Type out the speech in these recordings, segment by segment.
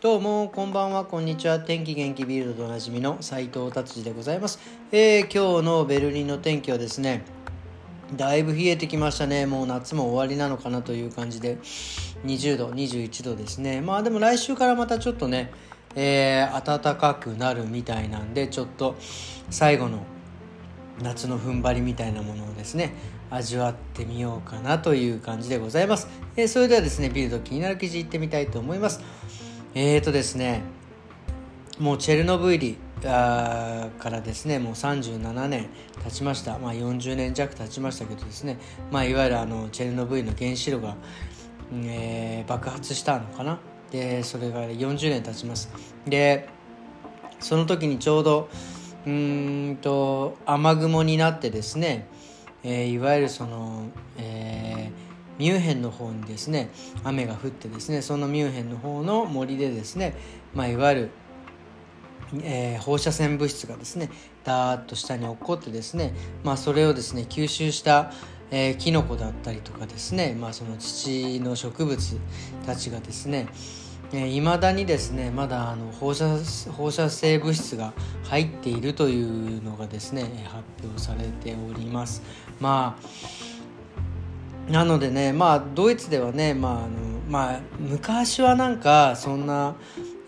どうもこんばんはこんにちは天気元気ビールドでおなじみの斉藤達治でございます、えー、今日のベルリンの天気はですねだいぶ冷えてきましたね。もう夏も終わりなのかなという感じで。20度21度ですね。まあでも来週からまたちょっとね、えー、暖かくなるみたいなんでちょっと最後の夏の踏ん張りみたいなものをですね味わってみようかなという感じでございます、えー、それではですねビルド気になる記事いってみたいと思います。えーとですねもうチェルノブイリからですねもう37年経ちました、まあ、40年弱経ちましたけどですね、まあ、いわゆるあのチェルノブイリの原子炉が、えー、爆発したのかな。でそれが40年経ちます。でその時にちょうどうんと雨雲になってですね、えー、いわゆるその、えー、ミュンヘンの方にですね雨が降ってですねそのミュンヘンの方の森でですね、まあ、いわゆる、えー、放射線物質がですねダーッと下に落っこってですね、まあ、それをですね吸収したえー、キノコだったりとかですね、まあ、その土の植物たちがですね、いまだにですねまだあの放射放射性物質が入っているというのがですね発表されております。まあなのでねまあドイツではねまああのまあ昔はなんかそんな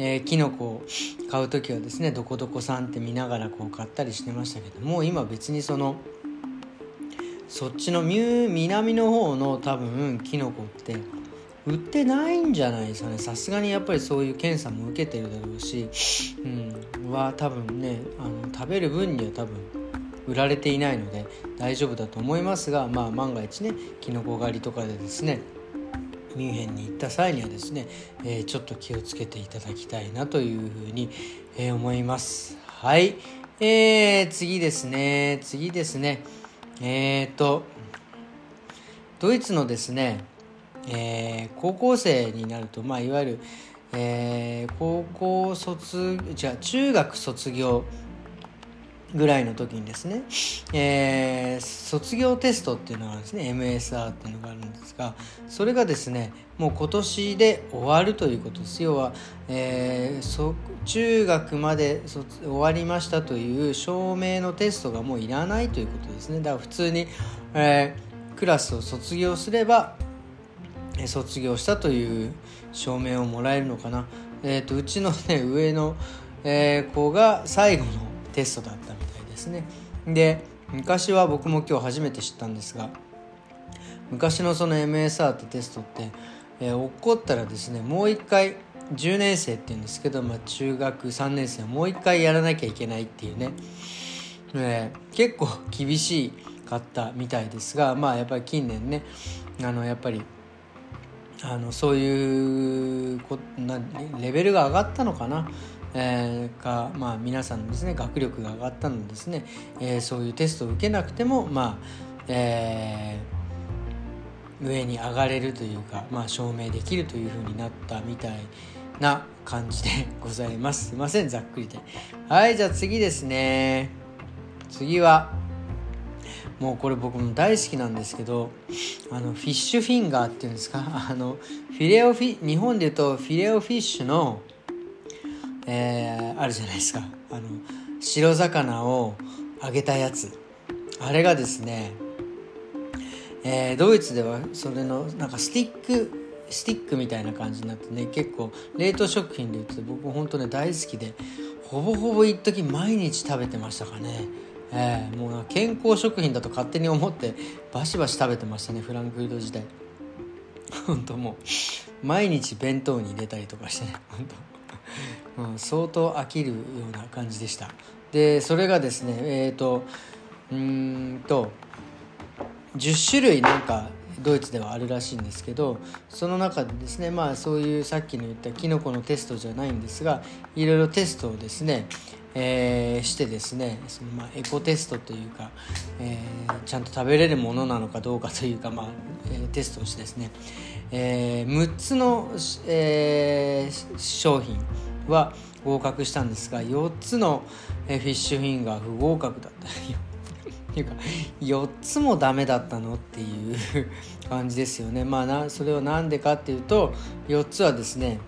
えー、キノコを買う時はですねどこどこさんって見ながらこう買ったりしてましたけども今別にそのそっちの南の方の多分キノコって売ってないんじゃないですかね。さすがにやっぱりそういう検査も受けてるだろうし、うん、は多分ねあの食べる分には多分売られていないので大丈夫だと思いますが、まあ、万が一ねキノコ狩りとかでですねミュンヘンに行った際にはですね、えー、ちょっと気をつけていただきたいなというふうに、えー、思います。はい。えー、次ですね。次ですね。えっ、ー、とドイツのですねえー、高校生になると、まあ、いわゆる、えー、高校卒じゃ中学卒業ぐらいの時にですね、えー、卒業テストっていうのがですね。MSR っていうのがあるんですがそれがですねもう今年で終わるということです。要は、えー、そ中学まで終わりましたという証明のテストがもういらないということですね。だから普通に、えー、クラスを卒業すれば卒業したという証明をもらえるのかな、えーと、うちの、ね、上の、えー、子が最後のテストだったみたいですね。で昔は僕も今日初めて知ったんですが昔のその MSR ってテストって、えー、落っこったらですねもう一回10年生っていうんですけど、まあ、中学3年生はもう一回やらなきゃいけないっていうね、えー、結構厳しかったみたいですがまあやっぱり近年ねあのやっぱりあのそういうこなレベルが上がったのかな、えー、か、まあ、皆さんのですね学力が上がったのですね、えー、そういうテストを受けなくても、まあえー、上に上がれるというか、まあ、証明できるというふうになったみたいな感じでございます。すいませんざっくりで。はいじゃあ次ですね。次はもうこれ僕も大好きなんですけどあのフィッシュフィンガーっていうんですか？あのフィレオフィ日本でいうとフィレオフィッシュの、えー、あるじゃないですか。あの白魚を揚げたやつ。あれがですね、えー、ドイツではそれのなんかスティックスティックみたいな感じになってね結構冷凍食品で言って僕本当ね大好きでほぼほぼ一時毎日食べてましたかね。えー、もう健康食品だと勝手に思ってバシバシ食べてましたねフランクフルト時代。本当もう毎日弁当に入れたりとかしてね本当、うん、相当飽きるような感じでした。でそれがですねえっ、ー、とうんと10種類なんかドイツではあるらしいんですけどその中でですねまあそういうさっきの言ったキノコのテストじゃないんですがいろいろテストをですねえー、してですねそのまあエコテストというか、えー、ちゃんと食べれるものなのかどうかというか、まあえー、テストをしてですね、えー、6つの、えー、商品は合格したんですが4つの、え、フィッシュフィンガー不合格だった。っていうか4つもダメだったのっていう感じですよね。まあなそれは何でかっていうと4つはですね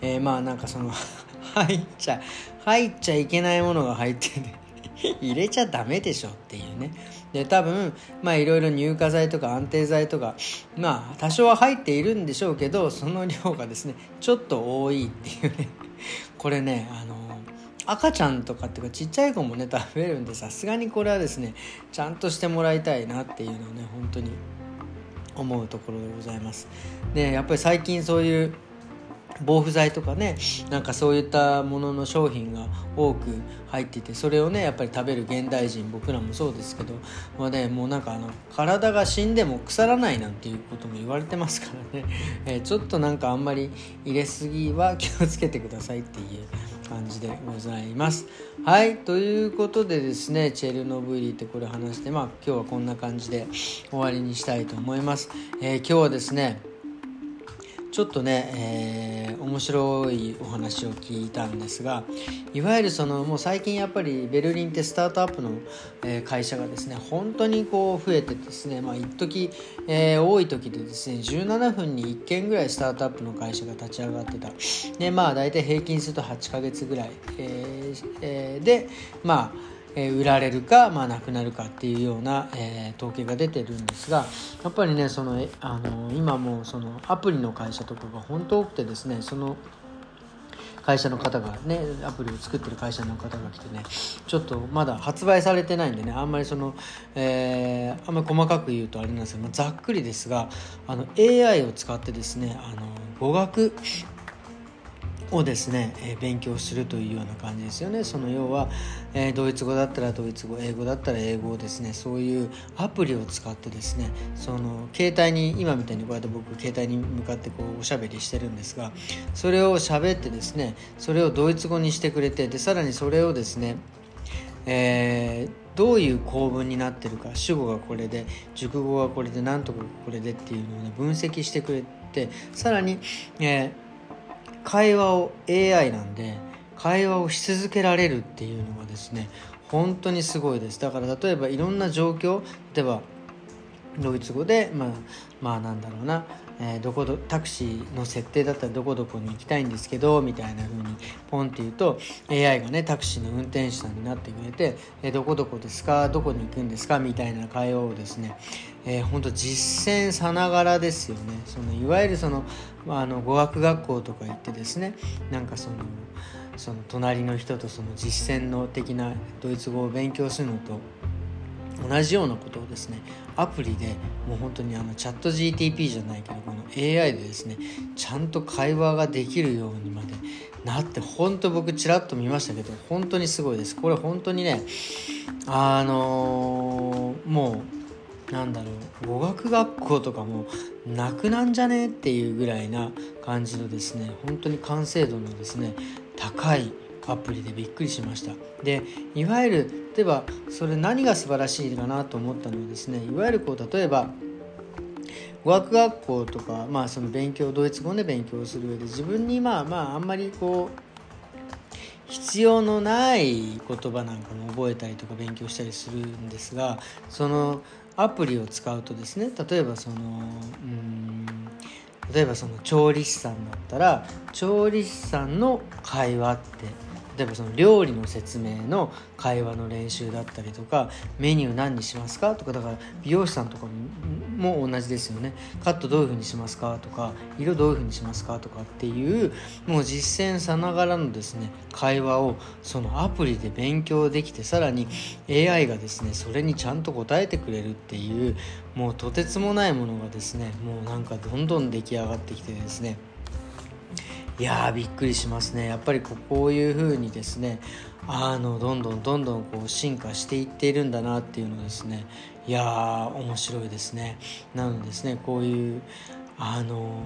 えー、まあなんかその 入っちゃ入っちゃいけないものが入ってね 入れちゃダメでしょっていうね。で多分まあいろいろ乳化剤とか安定剤とかまあ多少は入っているんでしょうけどその量がですねちょっと多いっていうね。これねあの赤ちゃんとかっていうかちっちゃい子もね食べるんでさすがにこれはですねちゃんとしてもらいたいなっていうのをね本当に思うところでございます。でやっぱり最近そういう防腐剤とかねなんかそういったものの商品が多く入っていてそれをねやっぱり食べる現代人僕らもそうですけど、まあね、もうなんかあの体が死んでも腐らないなんていうことも言われてますからね、えー、ちょっとなんかあんまり入れすぎは気をつけてくださいっていう感じでございます。はいということでですねチェルノブイリってこれ話してまあ今日はこんな感じで終わりにしたいと思います。えー、今日はですねちょっとね、えー、面白いお話を聞いたんですがいわゆるそのもう最近やっぱりベルリンってスタートアップの、え、会社がですね本当にこう増えてですねまあ一時、えー、多い時でですね17分に1件ぐらいスタートアップの会社が立ち上がってた。でまあ大体平均すると8ヶ月ぐらい、えーえー、でまあえ売られるか、まあ、なくなるかっていうような、えー、統計が出てるんですがやっぱりねそのあの今もそのアプリの会社とかが本当多くてですねその会社の方がねアプリを作ってる会社の方が来てねちょっとまだ発売されてないんでねあんまりその、えー、あんまり細かく言うとあれなんですけど、まあ、ざっくりですがあの AI を使ってですねあの語学をですね、え勉強するというような感じですよね。その要は、えドイツ語だったらドイツ語英語だったら英語をですねそういうアプリを使ってですねその携帯に今みたいにこうやって僕携帯に向かってこうおしゃべりしてるんですがそれを喋ってですねそれをドイツ語にしてくれてでさらにそれをですねえー、どういう構文になってるか主語がこれで熟語がこれで何とかこれでっていうのを、ね、分析してくれてさらに、えー、会話を AI なんで会話をし続けられるっていうのがですね本当にすごいです。だから例えばいろんな状況例えばドイツ語でまあまあなんだろうなえー、どこどタクシーの設定だったらどこどこに行きたいんですけどみたいな風にポンって言うと AI がねタクシーの運転手さんになってくれて、えー、どこどこですか？どこに行くんですか？みたいな会話をですね、えー、ほんと実践さながらですよね。そのいわゆるその,、まあ、あの語学学校とか行ってですねなんかそのその隣の人とその実践の的なドイツ語を勉強するのと同じようなことをですねアプリでもう本当にあのチャット GTP じゃないけどこの AI でですねちゃんと会話ができるようにまでなって本当僕ちらっと見ましたけど本当にすごいです。これ本当にねあのー、もうなんだろう語学学校とかもなくなんじゃねっていうぐらいな感じのですね本当に完成度のですね高いアプリでびっくりしました。でいわゆる例えばそれ何が素晴らしいかなと思ったのはですねいわゆるこう例えば語学学校とか、まあ、その勉強ドイツ語で勉強する上で自分にまあまああんまりこう必要のない言葉なんかも覚えたりとか勉強したりするんですがそのアプリを使うとですね例えばそのうん例えばその調理師さんだったら調理師さんの会話って例えばその料理の説明の会話の練習だったりとかメニュー何にしますか？とかだから美容師さんとかも同じですよね。カットどういう風にしますか？とか色どういう風にしますか？とかっていうもう実践さながらのですね会話をそのアプリで勉強できてさらに AI がですねそれにちゃんと答えてくれるっていうもうとてつもないものがですねもうなんかどんどん出来上がってきてですね。いやーびっくりしますね。やっぱりこういう風にですねあのどんどんどんどんこう進化していっているんだなっていうのですね。いやー面白いですね。なのでですねこういうあの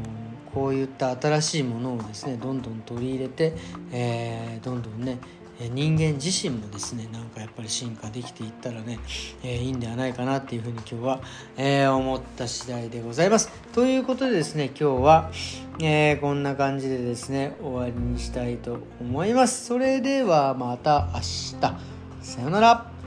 こういった新しいものをですねどんどん取り入れて、えー、どんどんね人間自身もですねなんかやっぱり進化できていったらね、えー、いいんではないかなっていうふうに今日は、えー、思った次第でございます。ということでですね今日は、えー、こんな感じでですね終わりにしたいと思います。それではまた明日。さようなら。